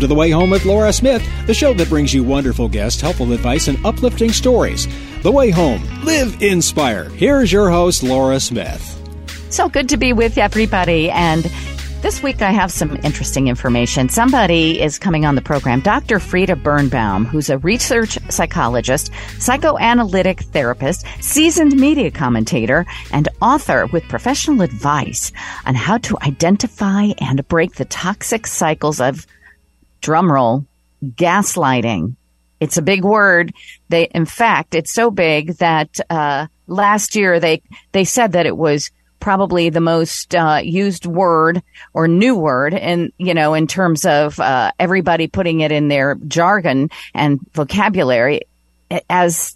Welcome to The Way Home with Laura Smith, the show that brings you wonderful guests, helpful advice, and uplifting stories. The Way Home. Live inspired. Here's your host, Laura Smith. So good to be with everybody. And this week I have some interesting information. Somebody is coming on the program, Dr. Frieda Birnbaum, who's a research psychologist, psychoanalytic therapist, seasoned media commentator, and author with professional advice on how to identify and break the toxic cycles of drumroll gaslighting. It's a big word. They, in fact, it's so big that uh, last year they they said that it was probably the most uh, used word or new word and you know in terms of uh, everybody putting it in their jargon and vocabulary as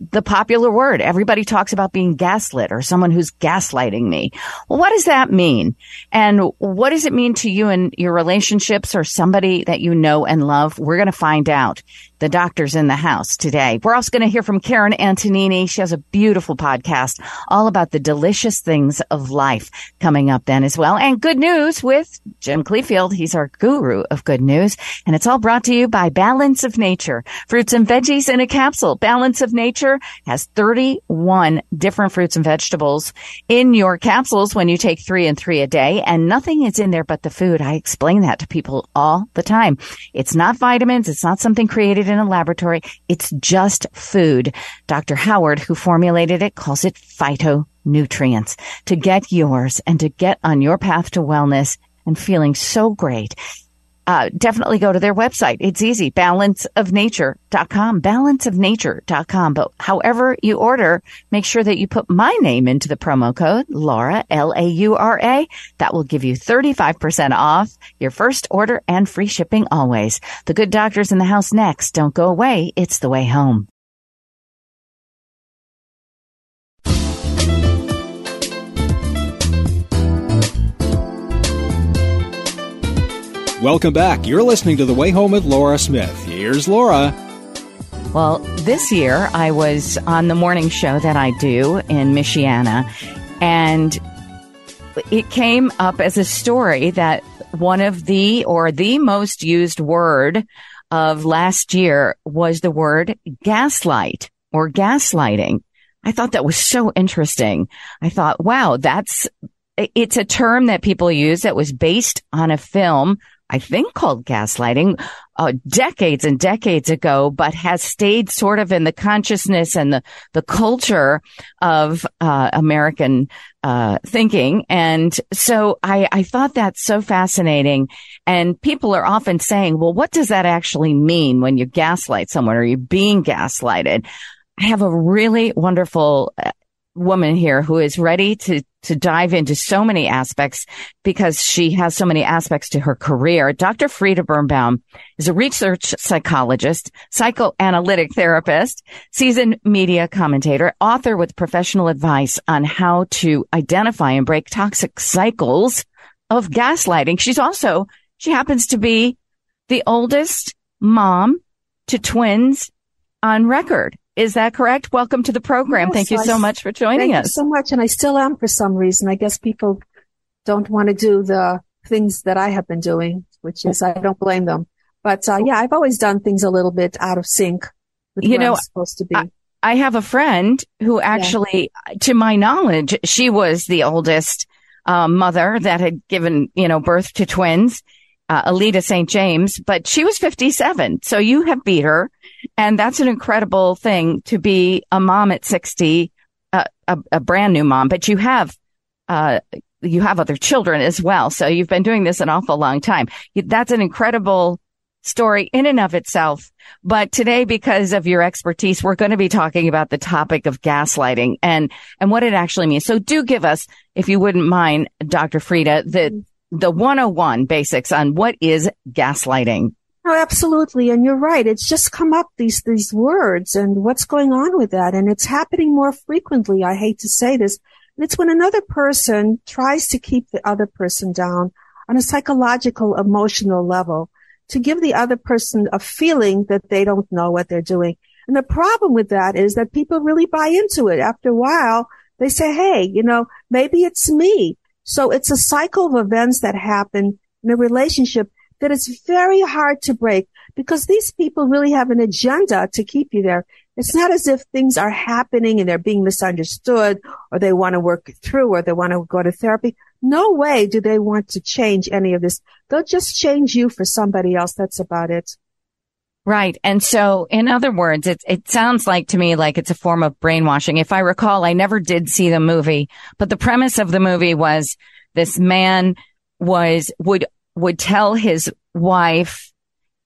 the popular word. Everybody talks about being gaslit or someone who's gaslighting me. Well, what does that mean? And what does it mean to you in your relationships or somebody that you know and love? We're going to find out the doctors in the house today. We're also going to hear from Caryn Antonini. She has a beautiful podcast all about the delicious things of life coming up then as well. And good news with Jim Cleefield. He's our guru of good news. And it's all brought to you by Balance of Nature. Fruits and veggies in a capsule. Balance of Nature has 31 different fruits and vegetables in your capsules when you take three and three a day. And nothing is in there but the food. I explain that to people all the time. It's not vitamins. It's not something created in a laboratory. It's just food. Dr. Howard, who formulated it, calls it phytonutrients. To get yours and to get on your path to wellness and feeling so great, uh, definitely go to their website. It's easy. Balanceofnature.com. Balanceofnature.com. But however you order, make sure that you put my name into the promo code, Laura, L-A-U-R-A. That will give you 35% off your first order and free shipping always. The good doctors in the house next. Don't go away. It's the way home. Welcome back. You're listening to The Way Home with Laura Smith. Here's Laura. Well, this year I was on the morning show that I do in Michiana, and it came up as a story that one of the or the most used word of last year was the word gaslight or gaslighting. I thought that was so interesting. I thought, wow, that's, it's a term that people use that was based on a film I think called gaslighting, uh, decades and decades ago, but has stayed sort of in the consciousness and the, the culture of, uh, American, uh, thinking. And so I, I thought that's so fascinating. And people are often saying, well, what does that actually mean when you gaslight someone Are you're being gaslighted? I have a really wonderful uh, woman here who is ready to to dive into so many aspects because she has so many aspects to her career. Dr. Frieda Birnbaum is a research psychologist, psychoanalytic therapist, seasoned media commentator, author with professional advice on how to identify and break toxic cycles of gaslighting. She's also, she happens to be the oldest mom to twins on record. Is that correct? Welcome to the program. Yes, Thank you so I, much for joining us. so much. And I still am for some reason. I guess people don't want to do the things that I have been doing, which is I don't blame them. But uh, yeah, I've always done things a little bit out of sync with you know, I'm supposed to be. I, I have a friend who actually, yeah. to my knowledge, she was the oldest uh, mother that had given, you know, birth to twins, uh, Aleta St. James, but she was 57. So you have beat her. And that's an incredible thing to be a mom at 60, uh, a, a, brand new mom, but you have, uh, you have other children as well. So you've been doing this an awful long time. That's an incredible story in and of itself. But today, because of your expertise, we're going to be talking about the topic of gaslighting and, and what it actually means. So do give us, if you wouldn't mind, Dr. Frieda, the, the 101 basics on what is gaslighting. No, absolutely. And you're right. It's just come up these, these words and what's going on with that. And it's happening more frequently. I hate to say this. It's when another person tries to keep the other person down on a psychological, emotional level to give the other person a feeling that they don't know what they're doing. And the problem with that is that people really buy into it. After a while, they say, Hey, you know, maybe it's me. So it's a cycle of events that happen in a relationship that is very hard to break because these people really have an agenda to keep you there. It's not as if things are happening and they're being misunderstood or they want to work through or they want to go to therapy. No way do they want to change any of this. They'll just change you for somebody else. That's about it. Right. And so, in other words, it, it sounds like to me like it's a form of brainwashing. If I recall, I never did see the movie, but the premise of the movie was this man was, would, would tell his wife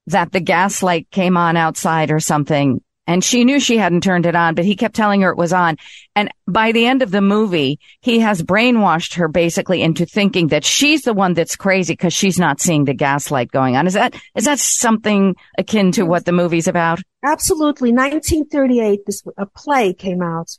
that the gaslight came on outside or something and she knew she hadn't turned it on, but he kept telling her it was on. And by the end of the movie, he has brainwashed her basically into thinking that she's the one that's crazy because she's not seeing the gaslight going on. Is that, is that something akin to what the movie's about? Absolutely. 1938, this, a play came out.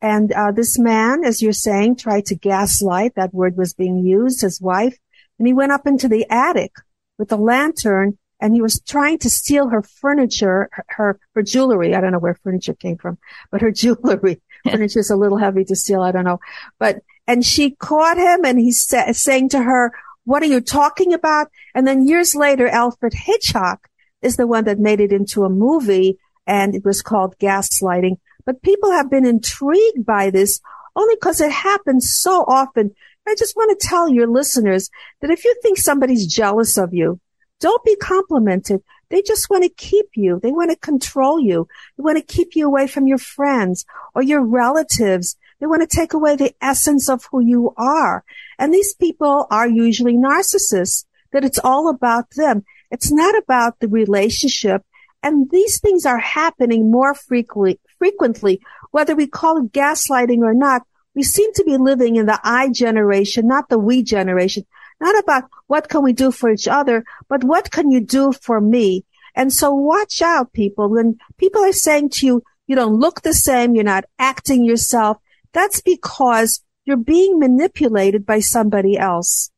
And, uh, this man, as you're saying, tried to gaslight. That word was being used, his wife. And he went up into the attic with a lantern and he was trying to steal her furniture, her, her, her jewelry. I don't know where furniture came from, but her jewelry. furniture is a little heavy to steal. I don't know, but, and she caught him and he's sa- saying to her, what are you talking about? And then years later, Alfred Hitchcock is the one that made it into a movie and it was called gaslighting. But people have been intrigued by this only because it happens so often. I just want to tell your listeners that if you think somebody's jealous of you, don't be complimented. They just want to keep you. They want to control you. They want to keep you away from your friends or your relatives. They want to take away the essence of who you are. And these people are usually narcissists that it's all about them. It's not about the relationship. And these things are happening more frequently, frequently, whether we call it gaslighting or not. We seem to be living in the I generation, not the we generation not about what can we do for each other, but what can you do for me? And so watch out, people. When people are saying to you, you don't look the same, you're not acting yourself, that's because you're being manipulated by somebody else.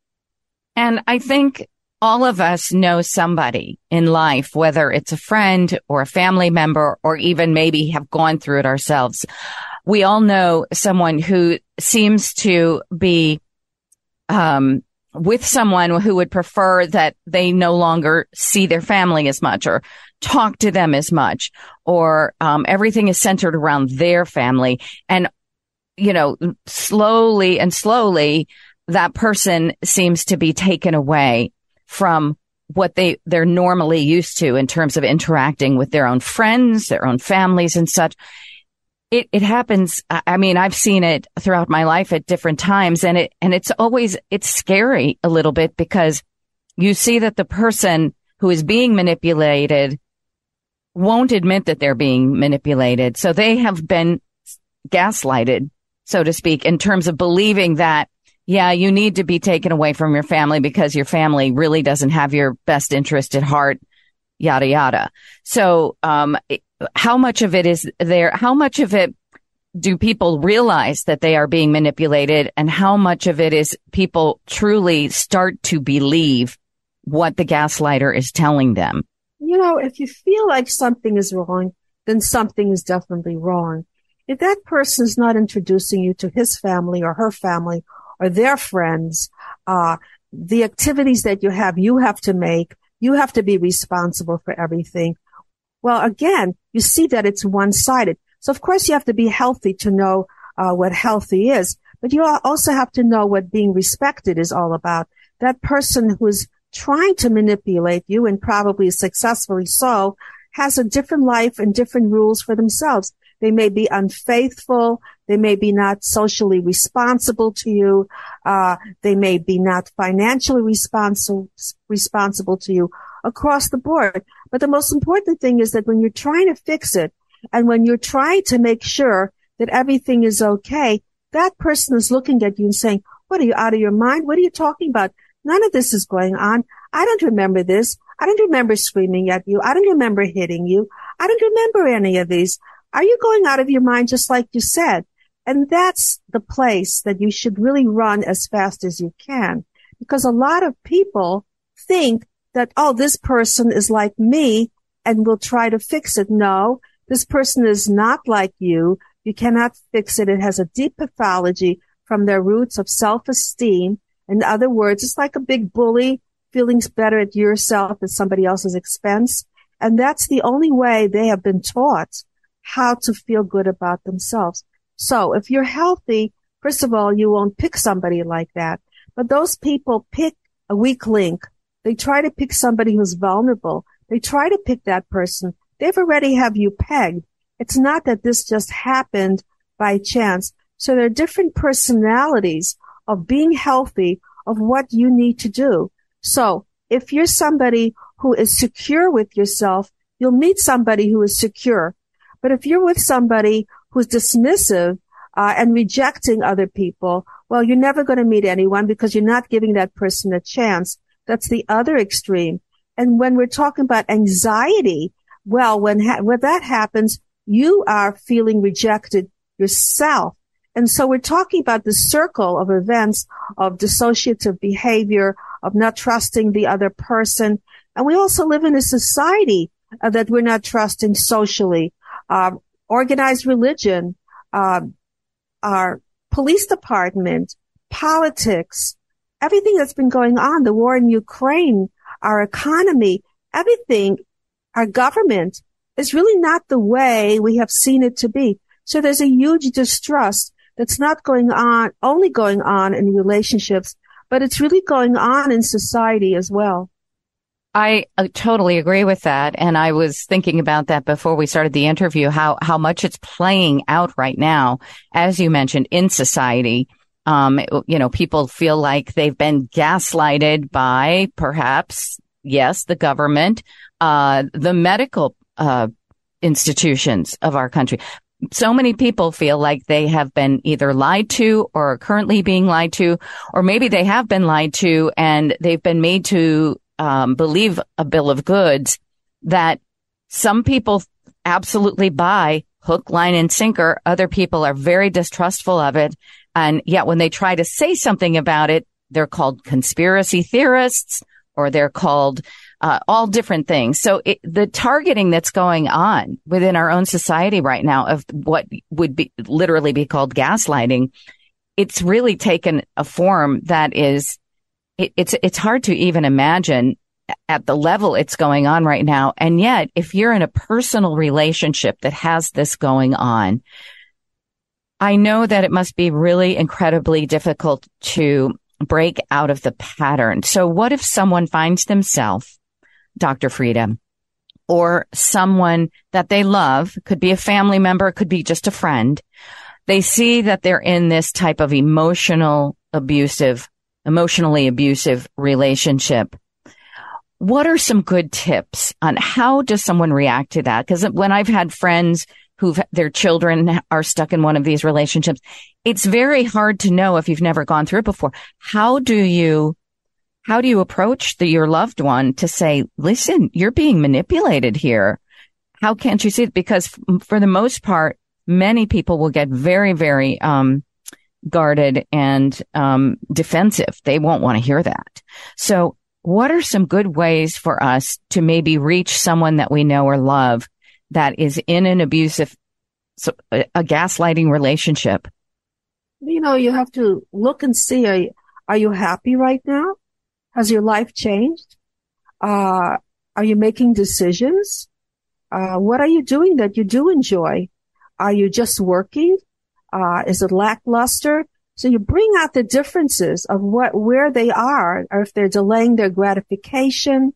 And I think all of us know somebody in life, whether it's a friend or a family member, or even maybe have gone through it ourselves. We all know someone who seems to be, um, with someone who would prefer that they no longer see their family as much or talk to them as much or um, everything is centered around their family. And you know slowly and slowly that person seems to be taken away from what they they're normally used to in terms of interacting with their own friends their own families and such it, it happens. I mean, I've seen it throughout my life at different times and it, and it's always, it's scary a little bit because you see that the person who is being manipulated won't admit that they're being manipulated. So they have been gaslighted, so to speak, in terms of believing that, yeah, you need to be taken away from your family because your family really doesn't have your best interest at heart, yada, yada. So, um, how much of it is there? How much of it do people realize that they are being manipulated and how much of it is people truly start to believe what the gaslighter is telling them? You know, if you feel like something is wrong, then something is definitely wrong. If that person is not introducing you to his family or her family or their friends, uh, the activities that you have, you have to make. You have to be responsible for everything. Well, again, you see that it's one-sided. So of course you have to be healthy to know uh, what healthy is, but you also have to know what being respected is all about. That person who's trying to manipulate you and probably successfully so has a different life and different rules for themselves. They may be unfaithful. They may be not socially responsible to you. Uh, they may be not financially responsible responsible to you across the board. But the most important thing is that when you're trying to fix it and when you're trying to make sure that everything is okay, that person is looking at you and saying, what are you out of your mind? What are you talking about? None of this is going on. I don't remember this. I don't remember screaming at you. I don't remember hitting you. I don't remember any of these. Are you going out of your mind just like you said? And that's the place that you should really run as fast as you can because a lot of people think that, oh, this person is like me and will try to fix it. No, this person is not like you. You cannot fix it. It has a deep pathology from their roots of self-esteem. In other words, it's like a big bully feeling better at yourself at somebody else's expense. And that's the only way they have been taught how to feel good about themselves. So if you're healthy, first of all, you won't pick somebody like that. But those people pick a weak link. They try to pick somebody who's vulnerable. They try to pick that person. They've already have you pegged. It's not that this just happened by chance. So there are different personalities of being healthy of what you need to do. So if you're somebody who is secure with yourself, you'll meet somebody who is secure. But if you're with somebody who's dismissive uh, and rejecting other people, well, you're never going to meet anyone because you're not giving that person a chance. That's the other extreme. And when we're talking about anxiety, well, when, ha- when that happens, you are feeling rejected yourself. And so we're talking about the circle of events of dissociative behavior, of not trusting the other person. And we also live in a society uh, that we're not trusting socially. Uh, organized religion, uh, our police department, politics, everything that's been going on, the war in Ukraine, our economy, everything, our government is really not the way we have seen it to be. So there's a huge distrust that's not going on, only going on in relationships, but it's really going on in society as well. I uh, totally agree with that. And I was thinking about that before we started the interview, how, how much it's playing out right now, as you mentioned, in society. Um, you know, people feel like they've been gaslighted by perhaps, yes, the government, uh, the medical, uh, institutions of our country so many people feel like they have been either lied to or currently being lied to, or maybe they have been lied to and they've been made to um, believe a bill of goods that some people absolutely buy hook, line, and sinker. Other people are very distrustful of it. And yet when they try to say something about it, they're called conspiracy theorists or they're called uh, all different things. So it, the targeting that's going on within our own society right now of what would be literally be called gaslighting, it's really taken a form that is, it, it's, it's hard to even imagine at the level it's going on right now. And yet, if you're in a personal relationship that has this going on, I know that it must be really incredibly difficult to break out of the pattern. So what if someone finds themselves Dr. Frieda, or someone that they love, could be a family member, could be just a friend. They see that they're in this type of emotional abusive, emotionally abusive relationship. What are some good tips on how does someone react to that? Because when I've had friends who their children are stuck in one of these relationships, it's very hard to know if you've never gone through it before. How do you how do you approach the, your loved one to say, listen, you're being manipulated here? How can't you see it? Because for the most part, many people will get very, very, um, guarded and, um, defensive. They won't want to hear that. So what are some good ways for us to maybe reach someone that we know or love that is in an abusive, a, gaslighting relationship? You know, you have to look and see, are you, are you happy right now? Has your life changed? Uh, are you making decisions? Uh, what are you doing that you do enjoy? Are you just working? Uh, is it lackluster? So you bring out the differences of what, where they are, or if they're delaying their gratification,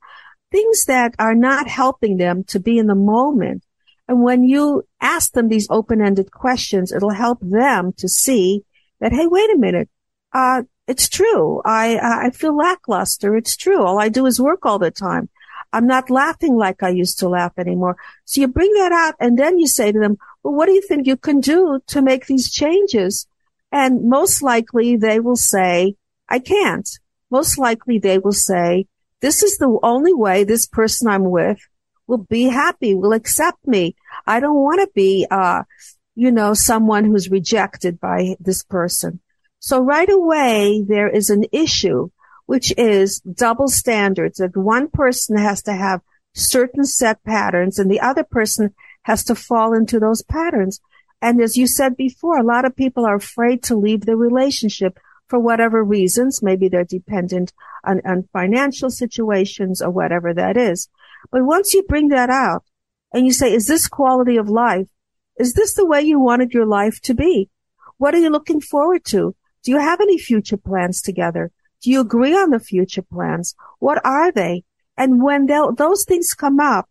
things that are not helping them to be in the moment. And when you ask them these open-ended questions, it'll help them to see that, hey, wait a minute. Uh, it's true. I, I feel lackluster. It's true. All I do is work all the time. I'm not laughing like I used to laugh anymore. So you bring that out and then you say to them, well, what do you think you can do to make these changes? And most likely they will say, I can't. Most likely they will say, this is the only way this person I'm with will be happy, will accept me. I don't want to be, uh, you know, someone who's rejected by this person. So right away, there is an issue, which is double standards that one person has to have certain set patterns and the other person has to fall into those patterns. And as you said before, a lot of people are afraid to leave the relationship. for whatever reasons. Maybe they're dependent on, on financial situations or whatever that is. But once you bring that out and you say, is this quality of life? Is this the way you wanted your life to be? What are you looking forward to? Do you have any future plans together? Do you agree on the future plans? What are they? And when those things come up,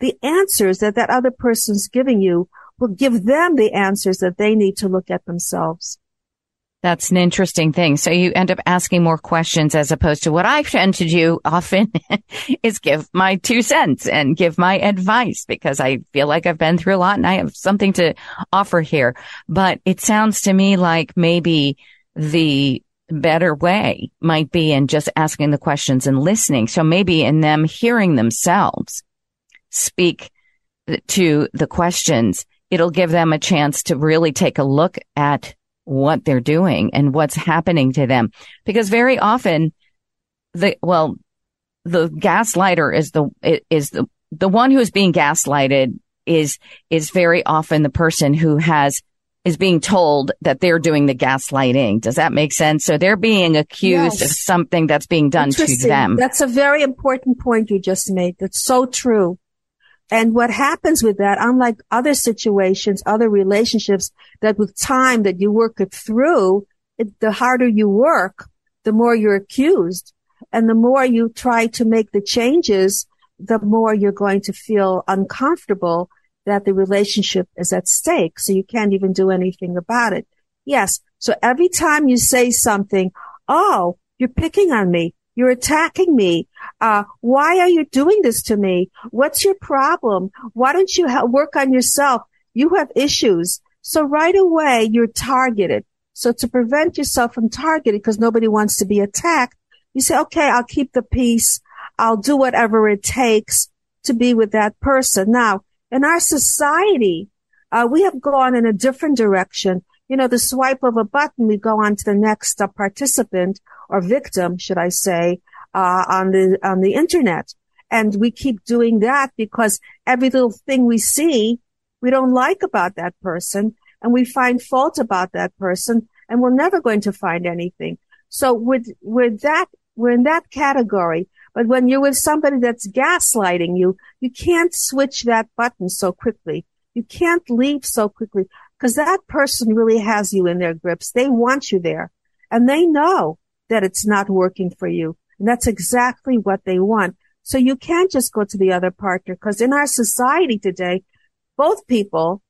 the answers that that other person's giving you will give them the answers that they need to look at themselves. That's an interesting thing. So you end up asking more questions as opposed to what I tend to do often is give my two cents and give my advice because I feel like I've been through a lot and I have something to offer here. But it sounds to me like maybe the better way might be in just asking the questions and listening. So maybe in them hearing themselves speak to the questions, it'll give them a chance to really take a look at what they're doing and what's happening to them. Because very often the, well, the gaslighter is the, is the, the one who is being gaslighted is, is very often the person who has, is being told that they're doing the gaslighting. Does that make sense? So they're being accused yes. of something that's being done to them. That's a very important point you just made. That's so true. And what happens with that, unlike other situations, other relationships that with time that you work it through, it, the harder you work, the more you're accused. And the more you try to make the changes, the more you're going to feel uncomfortable that the relationship is at stake. So you can't even do anything about it. Yes. So every time you say something, Oh, you're picking on me. You're attacking me. Uh, why are you doing this to me? What's your problem? Why don't you work on yourself? You have issues. So right away, you're targeted. So to prevent yourself from targeted, because nobody wants to be attacked, you say, okay, I'll keep the peace. I'll do whatever it takes to be with that person. Now, in our society, uh, we have gone in a different direction. You know, the swipe of a button, we go on to the next uh, participant or victim, should I say, uh, on the, on the internet. And we keep doing that because every little thing we see, we don't like about that person and we find fault about that person and we're never going to find anything. So with, with that, we're in that category. But when you're with somebody that's gaslighting you, you can't switch that button so quickly. You can't leave so quickly because that person really has you in their grips. They want you there and they know that it's not working for you. And that's exactly what they want. So you can't just go to the other partner because in our society today, both people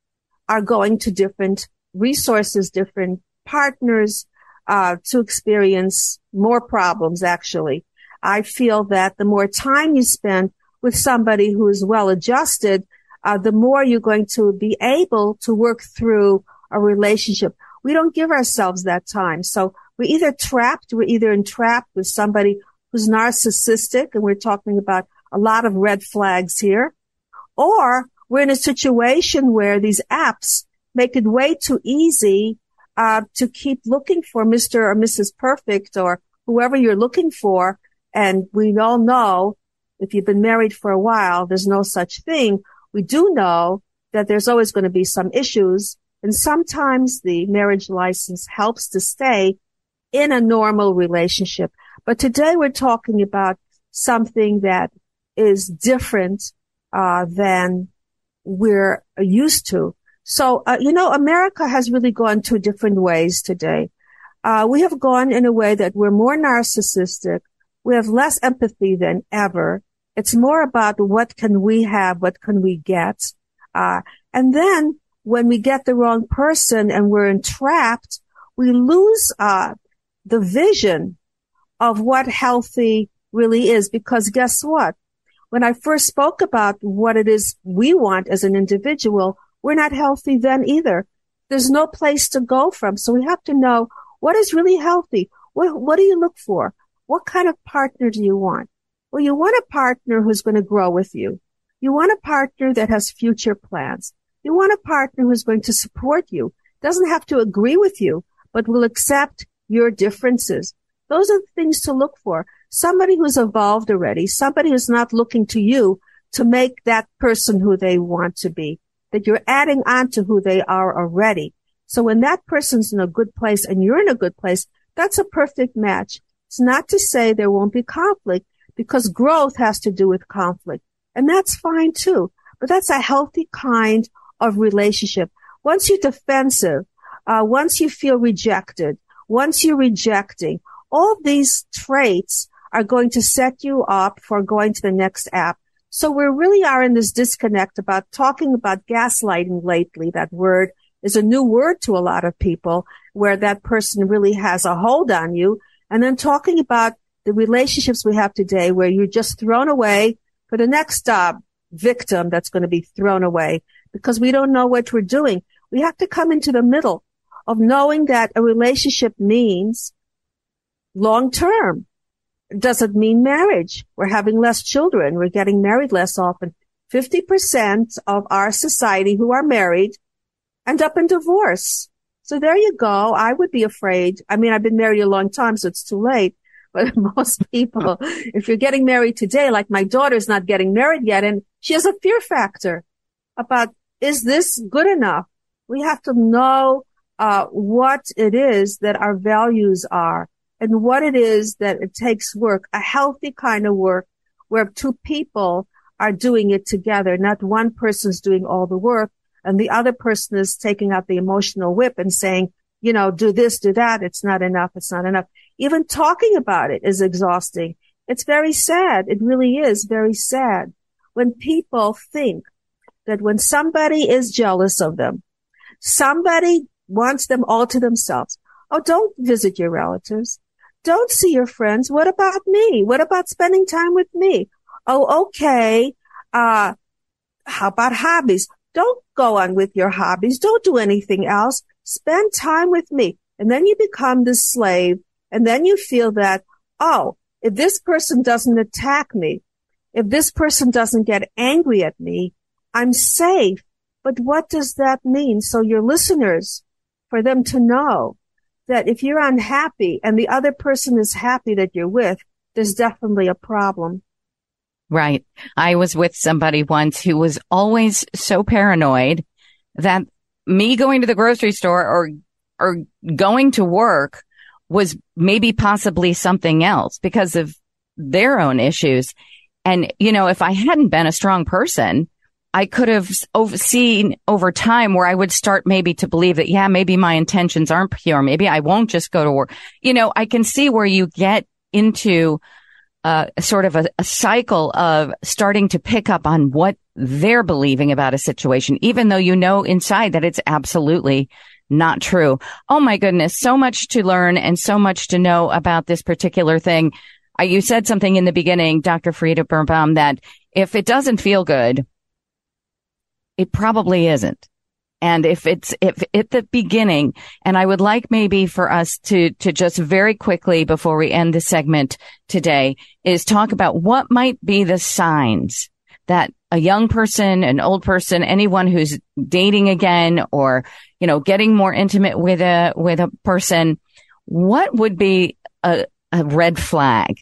are going to different resources, different partners, uh, to experience more problems actually. I feel that the more time you spend with somebody who is well adjusted, uh, the more you're going to be able to work through a relationship. We don't give ourselves that time. So we're either trapped, we're either entrapped with somebody who's narcissistic, and we're talking about a lot of red flags here, or we're in a situation where these apps make it way too easy uh, to keep looking for Mr. or Mrs. Perfect or whoever you're looking for. And we all know if you've been married for a while, there's no such thing. We do know that there's always going to be some issues. And sometimes the marriage license helps to stay in a normal relationship. But today we're talking about something that is different uh, than we're used to. So, uh, you know, America has really gone two different ways today. Uh, we have gone in a way that we're more narcissistic. We have less empathy than ever. It's more about what can we have? What can we get? Uh, and then when we get the wrong person and we're entrapped, we lose, uh, the vision of what healthy really is. Because guess what? When I first spoke about what it is we want as an individual, we're not healthy then either. There's no place to go from. So we have to know what is really healthy. What, what do you look for? What kind of partner do you want? Well, you want a partner who's going to grow with you. You want a partner that has future plans. You want a partner who's going to support you, doesn't have to agree with you, but will accept your differences. Those are the things to look for. Somebody who's evolved already, somebody who's not looking to you to make that person who they want to be, that you're adding on to who they are already. So when that person's in a good place and you're in a good place, That's a perfect match. It's not to say there won't be conflict because growth has to do with conflict. And that's fine too. But that's a healthy kind of relationship. Once you're defensive, uh, once you feel rejected, once you're rejecting, all these traits are going to set you up for going to the next app. So we really are in this disconnect about talking about gaslighting lately. That word is a new word to a lot of people where that person really has a hold on you. And then talking about the relationships we have today where you're just thrown away for the next uh, victim that's going to be thrown away because we don't know what we're doing. We have to come into the middle of knowing that a relationship means long term. Doesn't mean marriage? We're having less children. We're getting married less often. 50% of our society who are married end up in divorce. So there you go. I would be afraid. I mean, I've been married a long time, so it's too late. But most people, if you're getting married today, like my daughter's not getting married yet, and she has a fear factor about, is this good enough? We have to know, uh, what it is that our values are and what it is that it takes work, a healthy kind of work where two people are doing it together, not one person's doing all the work and the other person is taking out the emotional whip and saying, you know, do this, do that. It's not enough. It's not enough. Even talking about it is exhausting. It's very sad. It really is very sad when people think that when somebody is jealous of them, somebody wants them all to themselves. Oh, don't visit your relatives. Don't see your friends. What about me? What about spending time with me? Oh, okay. Uh, how about hobbies? Don't go on with your hobbies. Don't do anything else. Spend time with me. And then you become the slave. And then you feel that, oh, if this person doesn't attack me, if this person doesn't get angry at me, I'm safe. But what does that mean? So your listeners, for them to know that if you're unhappy and the other person is happy that you're with, there's definitely a problem. Right. I was with somebody once who was always so paranoid that me going to the grocery store or, or going to work was maybe possibly something else because of their own issues. And, you know, if I hadn't been a strong person, I could have seen over time where I would start maybe to believe that, yeah, maybe my intentions aren't pure. Maybe I won't just go to work. You know, I can see where you get into uh, sort of a, a cycle of starting to pick up on what they're believing about a situation, even though you know inside that it's absolutely not true. Oh my goodness. So much to learn and so much to know about this particular thing. You said something in the beginning, Dr. Frieda Birnbaum, that if it doesn't feel good, it probably isn't. And if it's, if at the beginning, and I would like maybe for us to, to just very quickly before we end the segment today is talk about what might be the signs that a young person, an old person, anyone who's dating again or, you know, getting more intimate with a, with a person, what would be a, a red flag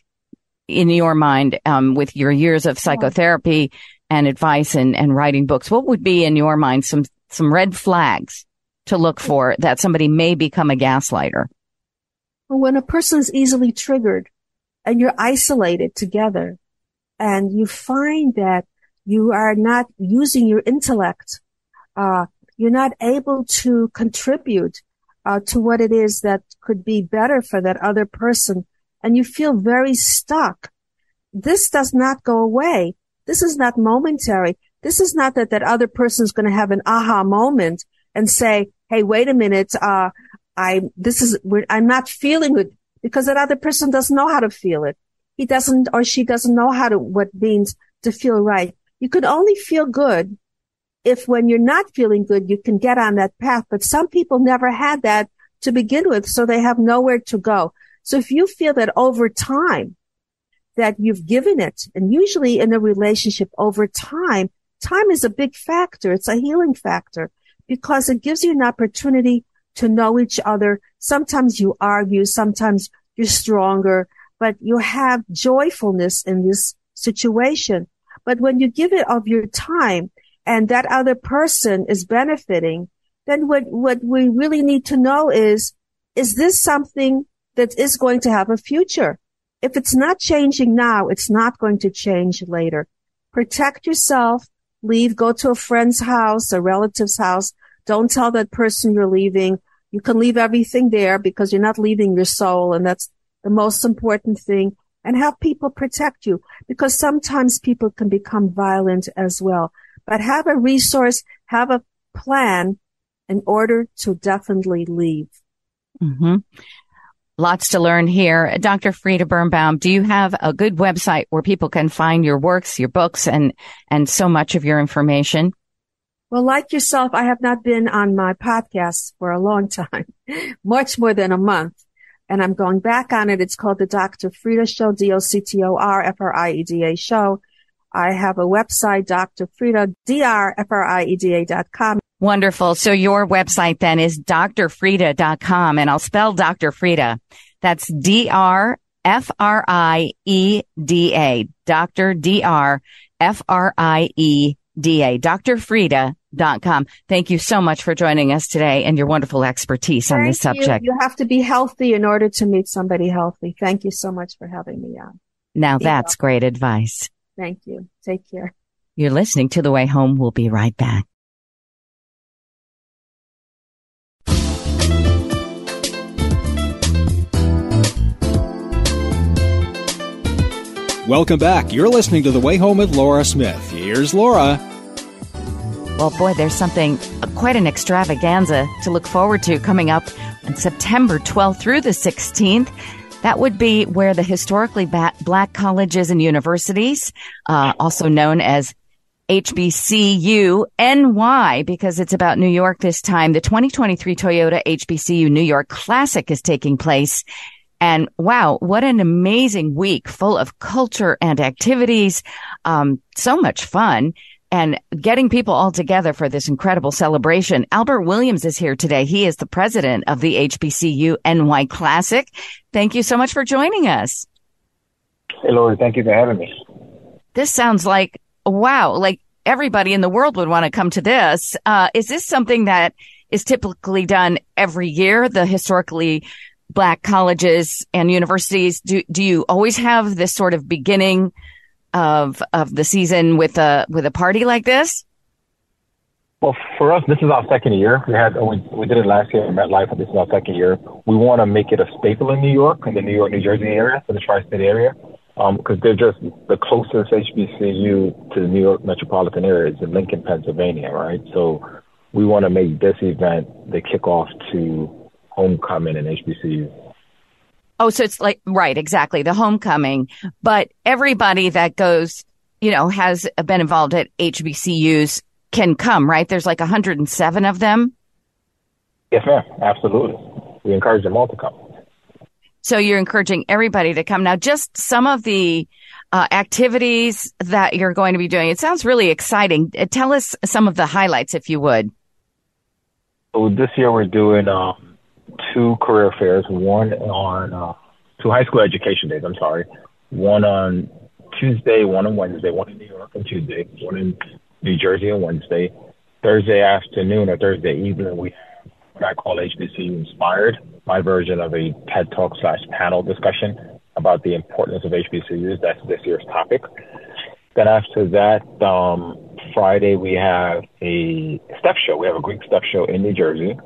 in your mind, um, with your years of psychotherapy and advice and, and writing books? What would be in your mind some some red flags to look for that somebody may become a gaslighter? When a person is easily triggered and you're isolated together and you find that you are not using your intellect, uh, you're not able to contribute uh, to what it is that could be better for that other person and you feel very stuck. This does not go away. This is not momentary. This is not that that other person is going to have an aha moment and say, Hey, wait a minute. Uh, I, this is, I'm not feeling it because that other person doesn't know how to feel it. He doesn't or she doesn't know how to, what means to feel right. You could only feel good if when you're not feeling good, you can get on that path. But some people never had that to begin with. So they have nowhere to go. So if you feel that over time that you've given it, and usually in a relationship over time, time is a big factor. It's a healing factor because it gives you an opportunity to know each other. Sometimes you argue, sometimes you're stronger, but you have joyfulness in this situation. But when you give it of your time and that other person is benefiting, then what, what we really need to know is, is this something that is going to have a future. If it's not changing now, it's not going to change later. Protect yourself. Leave, go to a friend's house, a relative's house. Don't tell that person you're leaving. You can leave everything there because you're not leaving your soul. And that's the most important thing. And have people protect you because sometimes people can become violent as well. But have a resource, have a plan in order to definitely leave. Mm-hmm. Lots to learn here. Dr. Frieda Birnbaum, do you have a good website where people can find your works, your books, and, and so much of your information? Well, like yourself, I have not been on my podcast for a long time, much more than a month. And I'm going back on it. It's called the Dr. Frieda Show, D-O-C-T-O-R-F-R-I-E-D-A show. I have a website, Dr. Frieda, D-R-F-R-I-E-D-A dot com. Wonderful. So your website then is drfrieda.com and I'll spell Dr. Frieda. That's D-R-F-R-I-E-D-A. Dr. D-R-F-R-I-E-D-A. drfrieda.com. Thank you so much for joining us today and your wonderful expertise Thank on this subject. You. you have to be healthy in order to meet somebody healthy. Thank you so much for having me on. Now that's great advice. Thank you. Take care. You're listening to The Way Home. We'll be right back. Welcome back. You're listening to The Way Home with Laura Smith. Here's Laura. Well, boy, there's something, quite an extravaganza to look forward to coming up on September 12th through the 16th. That would be where the historically black colleges and universities, uh, also known as HBCU NY, because it's about New York this time. The 2023 Toyota HBCU New York Classic is taking place and wow, what an amazing week full of culture and activities. Um, so much fun and getting people all together for this incredible celebration. Albert Williams is here today. He is the president of the HBCU NY Classic. Thank you so much for joining us. Hey, Lori, thank you for having me. This sounds like, wow, like everybody in the world would want to come to this. Uh, is this something that is typically done every year? The historically black colleges and universities, do, do you always have this sort of beginning of, of the season with a, with a party like this? Well, for us, this is our second year. We had we, we did it last year in MetLife, but this is our second year. We want to make it a staple in New York, in the New York, New Jersey area, for the tri-state area, because um, they're just the closest HBCU to the New York metropolitan area is in Lincoln, Pennsylvania, right? So we want to make this event the kickoff to homecoming and HBCU. Oh, so it's like, right, exactly, the homecoming. But everybody that goes, you know, has been involved at HBCUs can come, right? There's like 107 of them. Yes, ma'am. Absolutely. We encourage them all to come. So you're encouraging everybody to come. Now, just some of the uh, activities that you're going to be doing. It sounds really exciting. Uh, tell us some of the highlights, if you would. So this year we're doing um, two career fairs, one on uh, two high school education days. I'm sorry, one on Tuesday, one on Wednesday, one in New York on Tuesday, one in New Jersey on Wednesday. Thursday afternoon or Thursday evening, we what I call HBCU Inspired, my version of a TED Talk slash panel discussion about the importance of HBCUs. That's this year's topic. Then after that, um, Friday we have a step show. We have a Greek step show in New Jersey.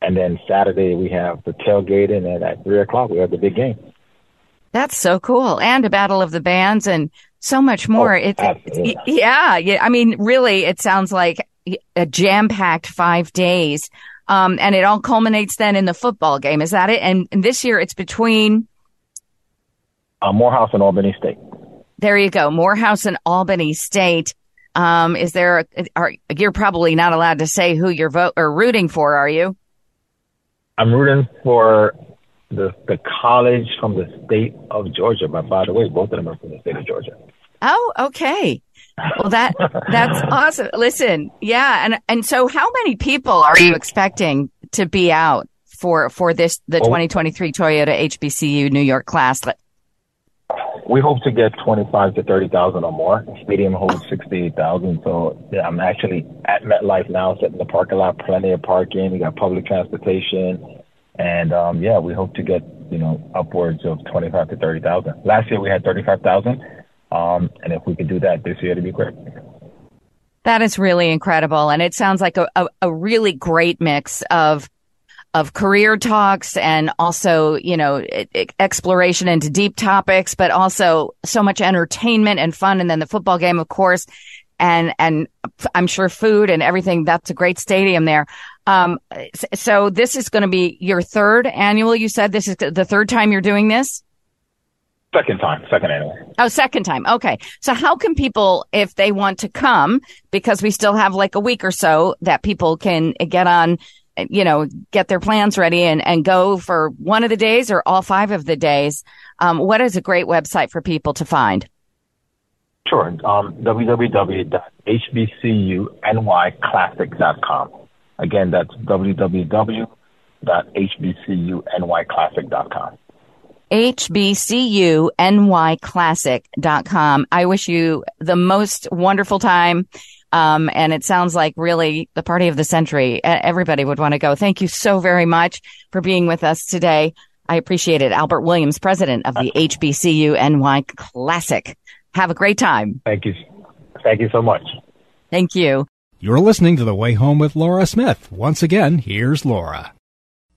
And then Saturday we have the tailgating, and at three o'clock we have the big game. That's so cool, and a battle of the bands, and so much more. Oh, it's, it's yeah, yeah. I mean, really, it sounds like a jam-packed five days, um, and it all culminates then in the football game. Is that it? And, and this year it's between uh, Morehouse and Albany State. There you go, Morehouse and Albany State. Um, is there? Are you're probably not allowed to say who you're vote or rooting for? Are you? I'm rooting for the the college from the state of Georgia. But by the way, both of them are from the state of Georgia. Oh, okay. Well, that that's awesome. Listen, yeah, and and so how many people are you expecting to be out for for this the 2023 Toyota HBCU New York class? We hope to get 25 to 30,000 or more. Stadium holds 68,000. So yeah, I'm actually at MetLife now, sitting in the parking lot, plenty of parking. We got public transportation. And um, yeah, we hope to get you know, upwards of 25 to 30,000. Last year we had 35,000. Um, and if we could do that this year, it'd be great. That is really incredible. And it sounds like a, a, a really great mix of of career talks and also, you know, exploration into deep topics, but also so much entertainment and fun. And then the football game, of course, and, and I'm sure food and everything. That's a great stadium there. Um, so this is going to be your third annual. You said this is the third time you're doing this. Second time, second annual. Oh, second time. Okay. So how can people, if they want to come, because we still have like a week or so that people can get on, you know, get their plans ready and, and go for one of the days or all five of the days. Um, what is a great website for people to find? Sure. Um, www.hbcunyclassic.com. Again, that's www.hbcunyclassic.com hbcunyclassic.com. I wish you the most wonderful time. Um, and it sounds like really the party of the century. Everybody would want to go. Thank you so very much for being with us today. I appreciate it. Albert Williams, president of the HBCU NY Classic. Have a great time. Thank you. Thank you so much. Thank you. You're listening to The Way Home with Laura Smith. Once again, here's Laura.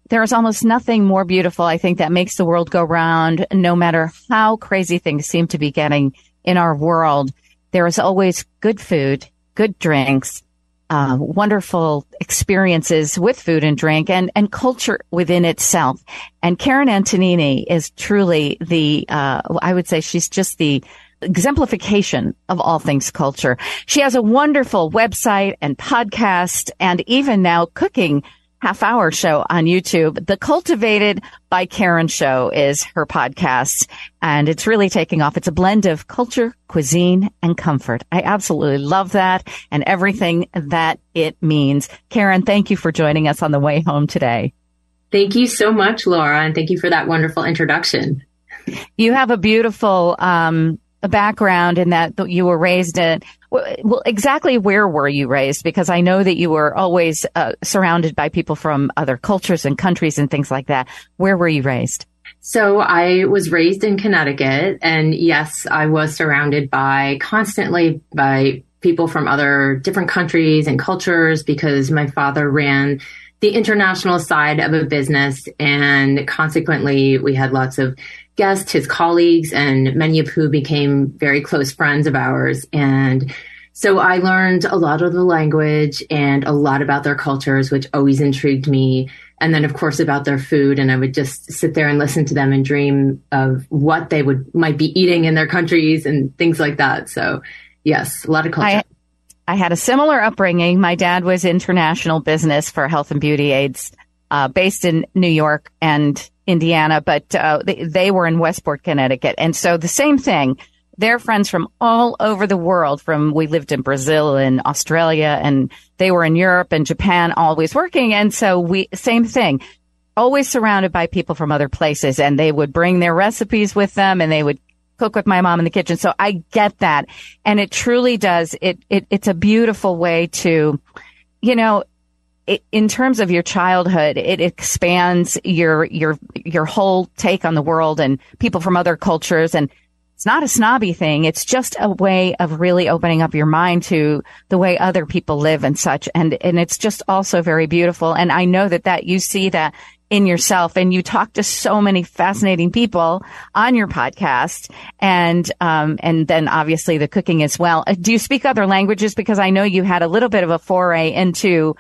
There is almost nothing more beautiful, I think, that makes the world go round, no matter how crazy things seem to be getting in our world. There is always good food, good drinks, uh, wonderful experiences with food and drink and, and culture within itself. And Caryn Antonini is truly the, uh, I would say she's just the exemplification of all things culture. She has a wonderful website and podcast and even now cooking half hour show on YouTube. The Cultivated by Caryn show is her podcast and it's really taking off. It's a blend of culture, cuisine and comfort. I absolutely love that and everything that it means. Caryn, thank you for joining us on the way home today. Thank you so much, Laura, and thank you for that wonderful introduction. You have a beautiful um, background in that you were raised in well, exactly where were you raised? Because I know that you were always uh, surrounded by people from other cultures and countries and things like that. Where were you raised? So I was raised in Connecticut and yes, I was surrounded by constantly by people from other different countries and cultures because my father ran the international side of a business and consequently we had lots of guests, his colleagues, and many of who became very close friends of ours. And so I learned a lot of the language and a lot about their cultures, which always intrigued me. And then, of course, about their food. And I would just sit there and listen to them and dream of what they would might be eating in their countries and things like that. So, yes, a lot of culture. I- I had a similar upbringing. My dad was international business for health and beauty aids, uh, based in New York and Indiana, but uh, they, they were in Westport, Connecticut. And so the same thing. They're friends from all over the world. From we lived in Brazil and Australia, and they were in Europe and Japan, always working. And so we same thing, always surrounded by people from other places, and they would bring their recipes with them, and they would cook with my mom in the kitchen. So I get that, and it truly does. It, it it's a beautiful way to, you know, it, in terms of your childhood, it expands your your your whole take on the world and people from other cultures. And it's not a snobby thing. It's just a way of really opening up your mind to the way other people live and such. And and it's just also very beautiful. And I know that that you see that in yourself and you talk to so many fascinating people on your podcast and um, and then obviously the cooking as well uh, do you speak other languages because i know you had a little bit of a foray into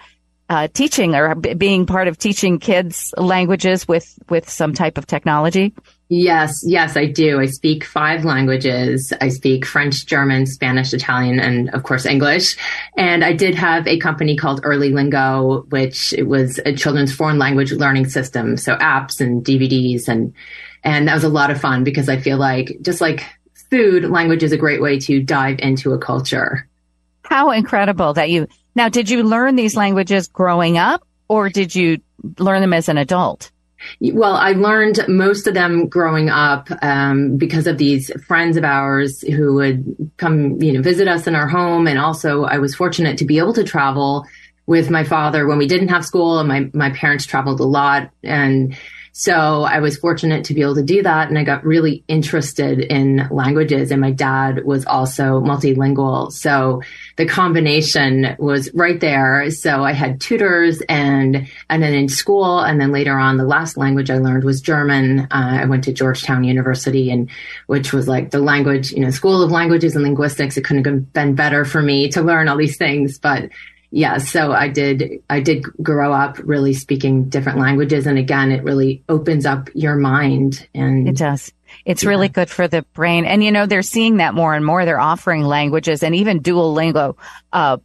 uh, teaching or b- being part of teaching kids languages with with some type of technology? Yes, yes, I do. I speak five languages. I speak French, German, Spanish, Italian, and of course English. And I did have a company called Early Lingo, which it was a children's foreign language learning system. So apps and DVDs and, and that was a lot of fun because I feel like just like food, language is a great way to dive into a culture. How incredible that you now, did you learn these languages growing up or did you learn them as an adult? Well, I learned most of them growing up um, because of these friends of ours who would come, you know, visit us in our home, and also I was fortunate to be able to travel with my father when we didn't have school, and my my parents traveled a lot, and So I was fortunate to be able to do that. And I got really interested in languages. And my dad was also multilingual. So the combination was right there. So I had tutors and, and then in school. And then later on, the last language I learned was German. Uh, I went to Georgetown University and which was like the language, you know, school of languages and linguistics. It couldn't have been better for me to learn all these things. But yeah, so I did, I did grow up really speaking different languages. And again, it really opens up your mind and it does. It's yeah. really good for the brain. And you know, they're seeing that more and more. They're offering languages and even Duolingo, uh,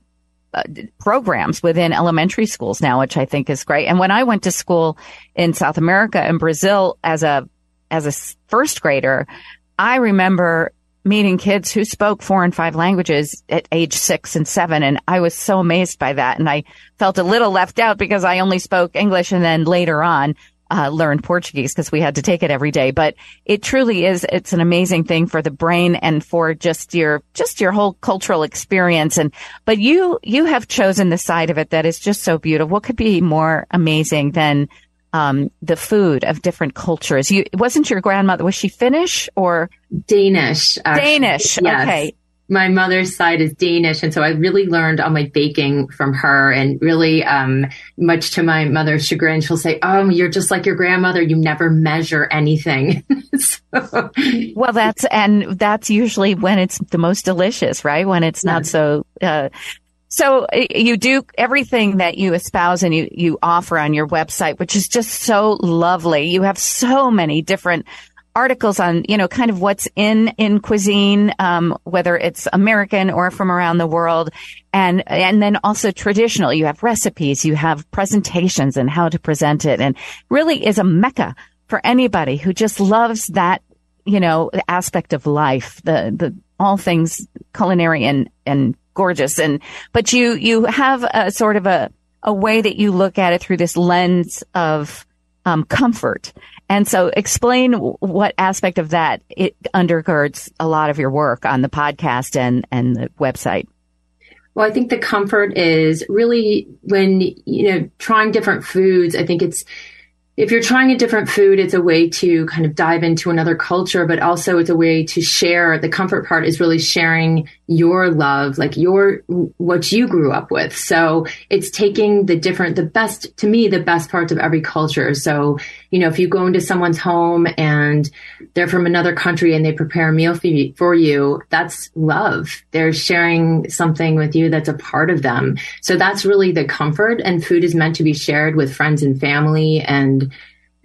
uh, programs within elementary schools now, which I think is great. And when I went to school in South America and Brazil as a, as a first grader, I remember meeting kids who spoke four and five languages at age six and seven. And I was so amazed by that. And I felt a little left out because I only spoke English and then later on, uh, learned Portuguese because we had to take it every day. But it truly is, it's an amazing thing for the brain and for just your, just your whole cultural experience. And, but you, you have chosen the side of it that is just so beautiful. What could be more amazing than um, the food of different cultures. You wasn't your grandmother was she Finnish or Danish? Actually. Danish. Yes. Okay. My mother's side is Danish, and so I really learned all my baking from her. And really, um, much to my mother's chagrin, she'll say, "Oh, you're just like your grandmother. You never measure anything." so. Well, that's and that's usually when it's the most delicious, right? When it's not so uh, so uh, you do everything that you espouse and you, you offer on your website, which is just so lovely. You have so many different articles on, you know, kind of what's in, in cuisine, um, whether it's American or from around the world. And, and then also traditional. You have recipes, you have presentations and how to present it and really is a mecca for anybody who just loves that, you know, aspect of life, the, the, all things culinary and, and gorgeous. And, but you, you have a sort of a, a way that you look at it through this lens of, um, comfort. And so explain what aspect of that it undergirds a lot of your work on the podcast and, and the website. Well, I think the comfort is really when, you know, trying different foods. I think it's, if you're trying a different food, it's a way to kind of dive into another culture, but also it's a way to share. The comfort part is really sharing your love, like your, what you grew up with. So it's taking the different, the best, to me, the best parts of every culture. So, you know, if you go into someone's home and they're from another country and they prepare a meal for you, that's love. They're sharing something with you that's a part of them. So that's really the comfort and food is meant to be shared with friends and family and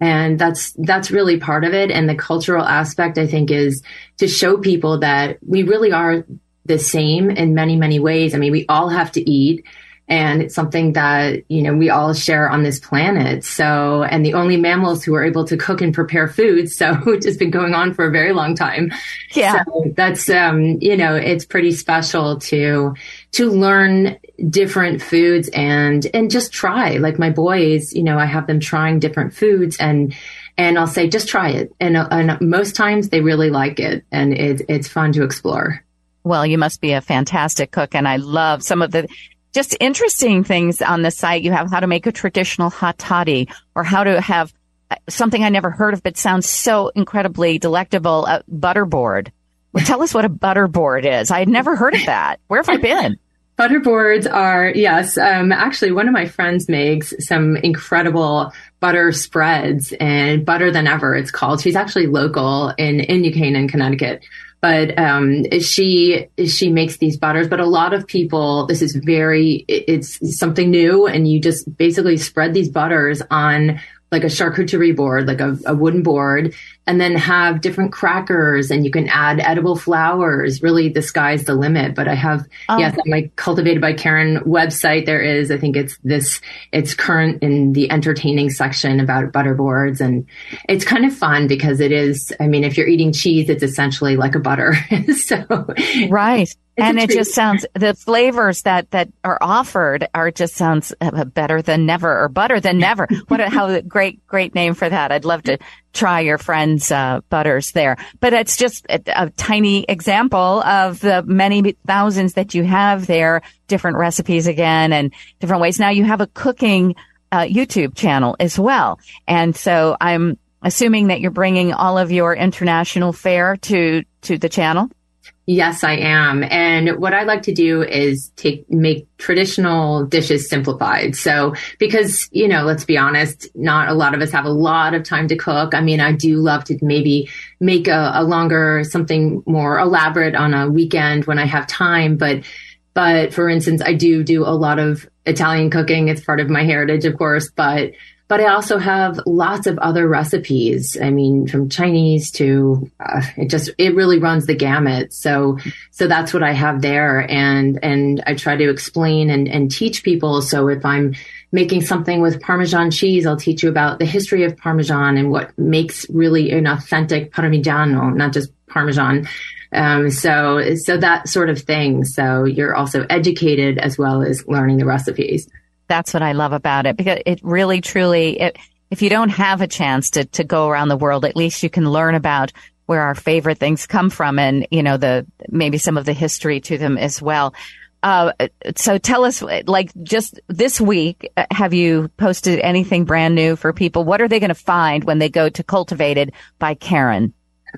and that's that's really part of it. And the cultural aspect i think is to show people that we really are the same in many many ways. I mean we all have to eat and it's something that you know we all share on this planet. So and the only mammals who are able to cook and prepare food so which has been going on for a very long time. Yeah. So that's um you know it's pretty special to to learn different foods and and just try. Like my boys you know i have them trying different foods and and i'll say just try it. And, and most times they really like it and it's it's fun to explore. Well you must be a fantastic cook. And i love some of the just interesting things on the site you have how to make a traditional hot toddy or how to have uh, something i never heard of but sounds so incredibly delectable a butterboard well, tell us what a butterboard is. I had never heard of that. Where have I been? Butterboards are, yes. Um, actually, one of my friends makes some incredible butter spreads and butter than ever it's called. She's actually local in, in New Canaan, Connecticut. But, um, she, she makes these butters, but a lot of people, this is very, it's something new and you just basically spread these butters on like a charcuterie board, like a, a, wooden board, and then have different crackers and you can add edible flowers. Really, the sky's the limit. But I have, um, yes, on my Cultivated by Caryn website, there is, I think it's this, it's current in the entertaining section about butter boards. And it's kind of fun because it is, I mean, if you're eating cheese, it's essentially like a butter. so, right and it just sounds the flavors that that are offered are just sounds uh, better than never or butter than never. what a how great great name for that. I'd love to try your friend's uh, butters there. But it's just a, a, tiny example of the many thousands that you have there, different recipes again and different ways. Now you have a cooking uh, YouTube channel as well. And so I'm assuming that you're bringing all of your international fare to, to the channel. Yes, I am. And what I like to do is take, make traditional dishes simplified. So, because, you know, let's be honest, not a lot of us have a lot of time to cook. I mean, I do love to maybe make a, a longer, something more elaborate on a weekend when I have time. But, but for instance, I do do a lot of Italian cooking. It's part of my heritage, of course, but but I also have lots of other recipes. I mean, from Chinese to uh, it just it really runs the gamut. So so that's what I have there, and and I try to explain and and teach people. So if I'm making something with Parmesan cheese, I'll teach you about the history of Parmesan and what makes really an authentic Parmigiano, not just Parmesan. Um, so, so that sort of thing. So you're also educated as well as learning the recipes that's what I love about it because it really truly, it, if you don't have a chance to, to go around the world, at least you can learn about where our favorite things come from and, you know, the, maybe some of the history to them as well. Uh, so tell us, like just this week, have you posted anything brand new for people? What are they going to find when they go to Cultivated by Caryn?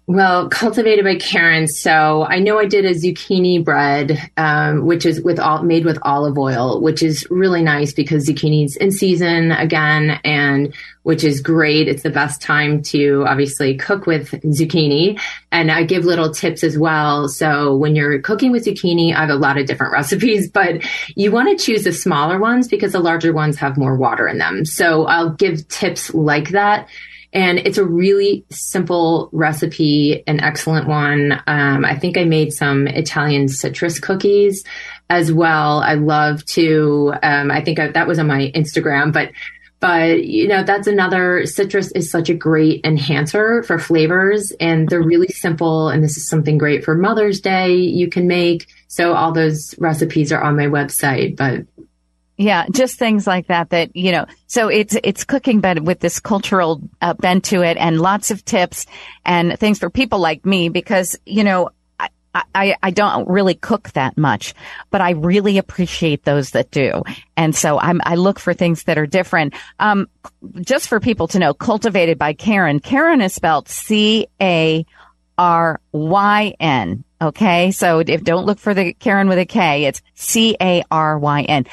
Well, cultivated by Caryn. So I know I did a zucchini bread, um, which is with all made with olive oil, which is really nice because zucchini's in season again, and which is great. It's the best time to obviously cook with zucchini. And I give little tips as well. So when you're cooking with zucchini, I have a lot of different recipes, but you want to choose the smaller ones because the larger ones have more water in them. So I'll give tips like that and it's a really simple recipe, an excellent one. Um, I think I made some Italian citrus cookies as well. I love to, um, I think I, that was on my Instagram, but but you know that's another citrus is such a great enhancer for flavors and they're really simple and this is something great for mother's day you can make so all those recipes are on my website but yeah, just things like that. That you know, so it's it's cooking, but with this cultural uh, bent to it, and lots of tips and things for people like me, because you know, I, I don't really cook that much, but I really appreciate those that do, and so I'm I look for things that are different. Um, just for people to know, cultivated by Caryn. Caryn is spelled C A R Y N. Okay. So if don't look for the Karen with a K, it's C A R Y N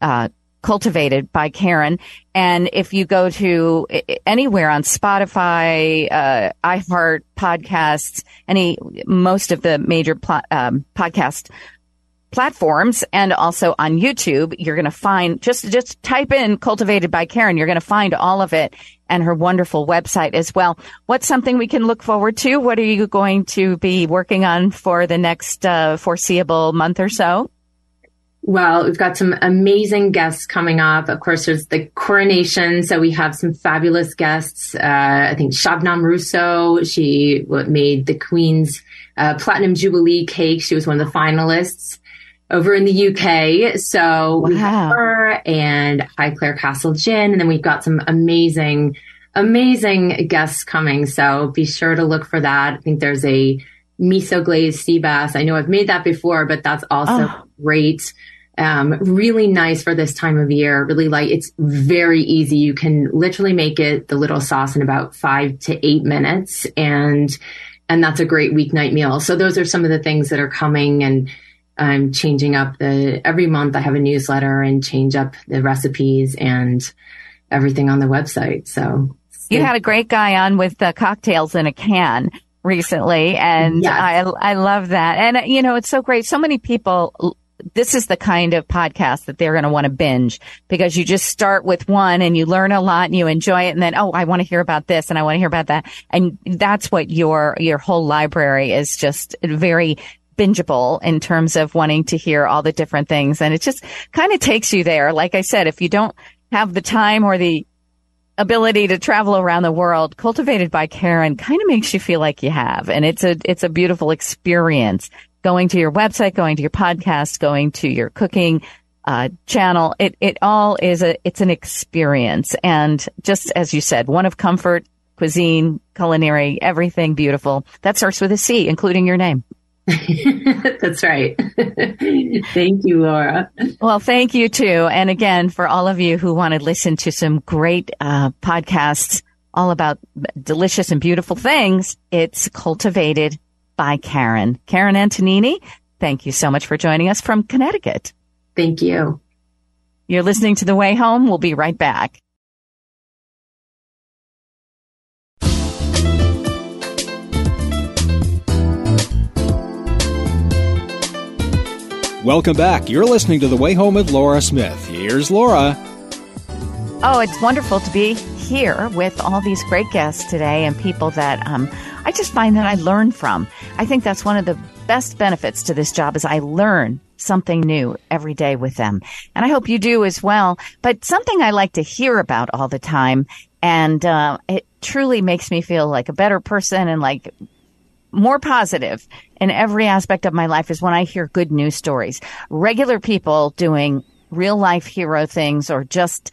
uh, cultivated by Caryn. And if you go to anywhere on Spotify, uh, iHeart podcasts, any, most of the major pl- um, podcast platforms and also on YouTube, you're going to find just, just type in cultivated by Caryn. You're going to find all of it and her wonderful website as well. What's something we can look forward to? What are you going to be working on for the next uh, foreseeable month or so? Well, we've got some amazing guests coming up. Of course, there's the coronation. So we have some fabulous guests. Uh, I think Shabnam Russo, she made the Queen's uh, Platinum Jubilee cake. She was one of the finalists over in the UK. So wow. we have her and Highclere Castle Gin. And then we've got some amazing, amazing guests coming. So be sure to look for that. I think there's a miso glazed sea bass. I know I've made that before, but that's also oh. great. Um, really nice for this time of year. Really light. It's very easy. You can literally make it the little sauce in about five to eight minutes, and and that's a great weeknight meal. So those are some of the things that are coming, and I'm changing up the every month. I have a newsletter and change up the recipes and everything on the website. So you had a great guy on with the cocktails in a can recently and yes. I I love that. And you know, it's so great. So many people this is the kind of podcast that they're going to want to binge because you just start with one and you learn a lot and you enjoy it. And then, oh, I want to hear about this and I want to hear about that. And that's what your, your whole library is just very bingeable in terms of wanting to hear all the different things. And it just kind of takes you there. Like I said, if you don't have the time or the ability to travel around the world cultivated by Caryn kind of makes you feel like you have. And it's a, it's a beautiful experience going to your website, going to your podcast, going to your cooking uh, channel. It it all is a it's an experience, and just as you said, one of comfort, cuisine, culinary, everything beautiful. That starts with a C, including your name. That's right. thank you, Laura. Well, thank you too. And again, for all of you who want to listen to some great uh, podcasts all about delicious and beautiful things, it's cultivated by Caryn. Caryn Antonini, thank you so much for joining us from Connecticut. Thank you. You're listening to The Way Home. We'll be right back. Welcome back. You're listening to The Way Home with Laura Smith. Here's Laura. Oh, it's wonderful to be here with all these great guests today and people that um, I just find that I learn from. I think that's one of the best benefits to this job is I learn something new every day with them. And I hope you do as well. But something I like to hear about all the time and uh, it truly makes me feel like a better person and like more positive in every aspect of my life is when I hear good news stories. Regular people doing real life hero things or just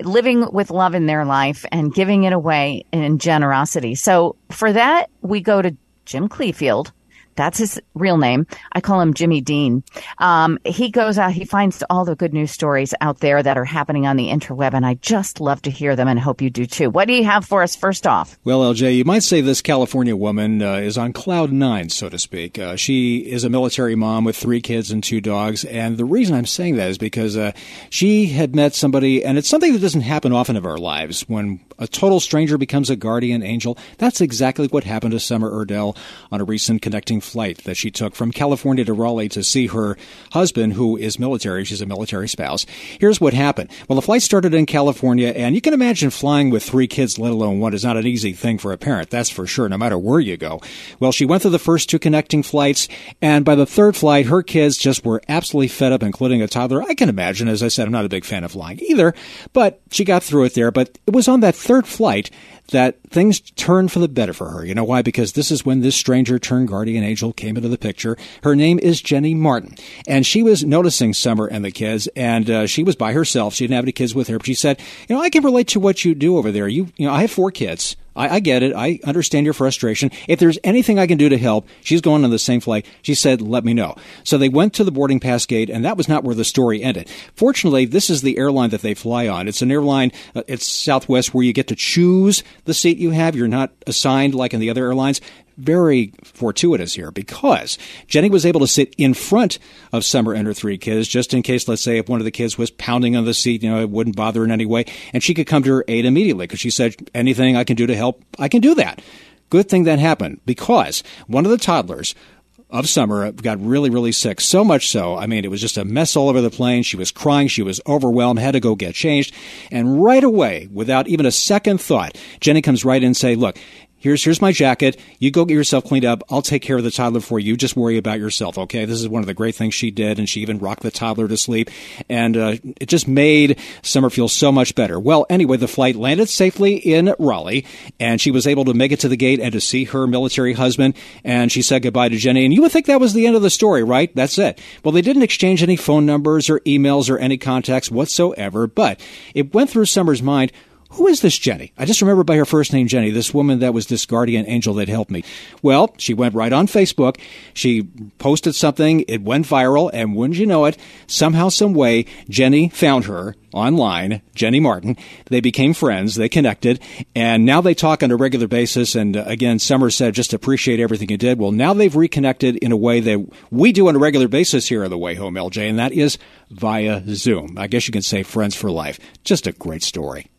living with love in their life and giving it away in generosity. So for that, we go to Jim Cleefield that's his real name. I call him Jimmy Dean. Um, he goes out, he finds all the good news stories out there that are happening on the interweb, and I just love to hear them and hope you do too. What do you have for us first off? Well, LJ, you might say this California woman uh, is on cloud nine, so to speak. Uh, she is a military mom with three kids and two dogs, and the reason I'm saying that is because uh, she had met somebody, and it's something that doesn't happen often in our lives when a total stranger becomes a guardian angel. That's exactly what happened to Summer Erdell on a recent connecting flight that she took from California to Raleigh to see her husband, who is military. She's a military spouse. Here's what happened. Well, the flight started in California, and you can imagine flying with three kids, let alone one, is not an easy thing for a parent. That's for sure, no matter where you go. Well, she went through the first two connecting flights, and by the third flight, her kids just were absolutely fed up, including a toddler. I can imagine. As I said, I'm not a big fan of flying either, but she got through it there. But it was on that third flight that things turn for the better for her. You know why? Because this is when this stranger turned guardian angel came into the picture. Her name is Jenny Martin. And she was noticing Summer and the kids, and uh, she was by herself. She didn't have any kids with her, but she said, You know, I can relate to what you do over there. You, you know, I have four kids. I, I, get it. I understand your frustration. If there's anything I can do to help, she's going on the same flight. She said, let me know. So they went to the boarding pass gate, and that was not where the story ended. Fortunately, this is the airline that they fly on. It's an airline, uh, it's Southwest, where you get to choose the seat you have. You're not assigned like in the other airlines very fortuitous here because Jenny was able to sit in front of Summer and her three kids just in case, let's say, if one of the kids was pounding on the seat, you know, it wouldn't bother in any way. And she could come to her aid immediately because she said, anything I can do to help, I can do that. Good thing that happened because one of the toddlers of summer got really, really sick. So much so, I mean, it was just a mess all over the plane. She was crying. She was overwhelmed, had to go get changed. And right away, without even a second thought, Jenny comes right in and say, look, Here's here's my jacket. You go get yourself cleaned up. I'll take care of the toddler for you. Just worry about yourself, okay? This is one of the great things she did, and she even rocked the toddler to sleep, and uh, it just made Summer feel so much better. Well, anyway, the flight landed safely in Raleigh, and she was able to make it to the gate and to see her military husband. And she said goodbye to Jenny. And you would think that was the end of the story, right? That's it. Well, they didn't exchange any phone numbers or emails or any contacts whatsoever, but it went through Summer's mind who is this Jenny? I just remember by her first name, Jenny, this woman that was this guardian angel that helped me. Well, she went right on Facebook. She posted something. It went viral. And wouldn't you know it, somehow, some way, Jenny found her online, Jenny Martin. They became friends. They connected. And now they talk on a regular basis. And uh, again, Summer said, just appreciate everything you did. Well, now they've reconnected in a way that we do on a regular basis here on the Way Home, LJ, and that is via Zoom. I guess you can say friends for life. Just a great story.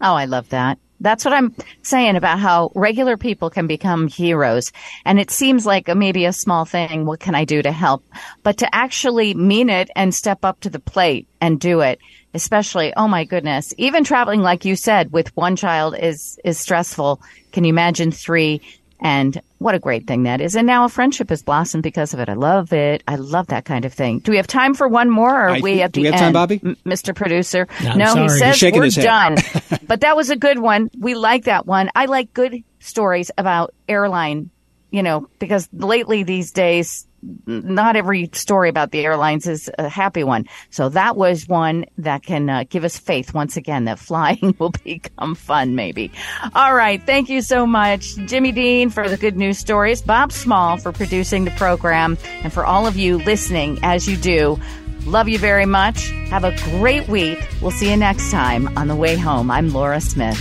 Oh, I love that. That's what I'm saying about how regular people can become heroes. And it seems like maybe a small thing. What can I do to help? But to actually mean it and step up to the plate and do it, especially, oh my goodness, even traveling, like you said, with one child is, is stressful. Can you imagine three? And what a great thing that is. And now a friendship has blossomed because of it. I love it. I love that kind of thing. Do we have time for one more or are I, we at the we have end? Time, Bobby? M- Mr. Producer? No, no he says we're done. but that was a good one. We like that one. I like good stories about airline you know, because lately these days, not every story about the airlines is a happy one. So that was one that can uh, give us faith once again that flying will become fun, maybe. All right. Thank you so much, Jimmy Dean, for the good news stories, Bob Small for producing the program, and for all of you listening as you do. Love you very much. Have a great week. We'll see you next time on the way home. I'm Laura Smith.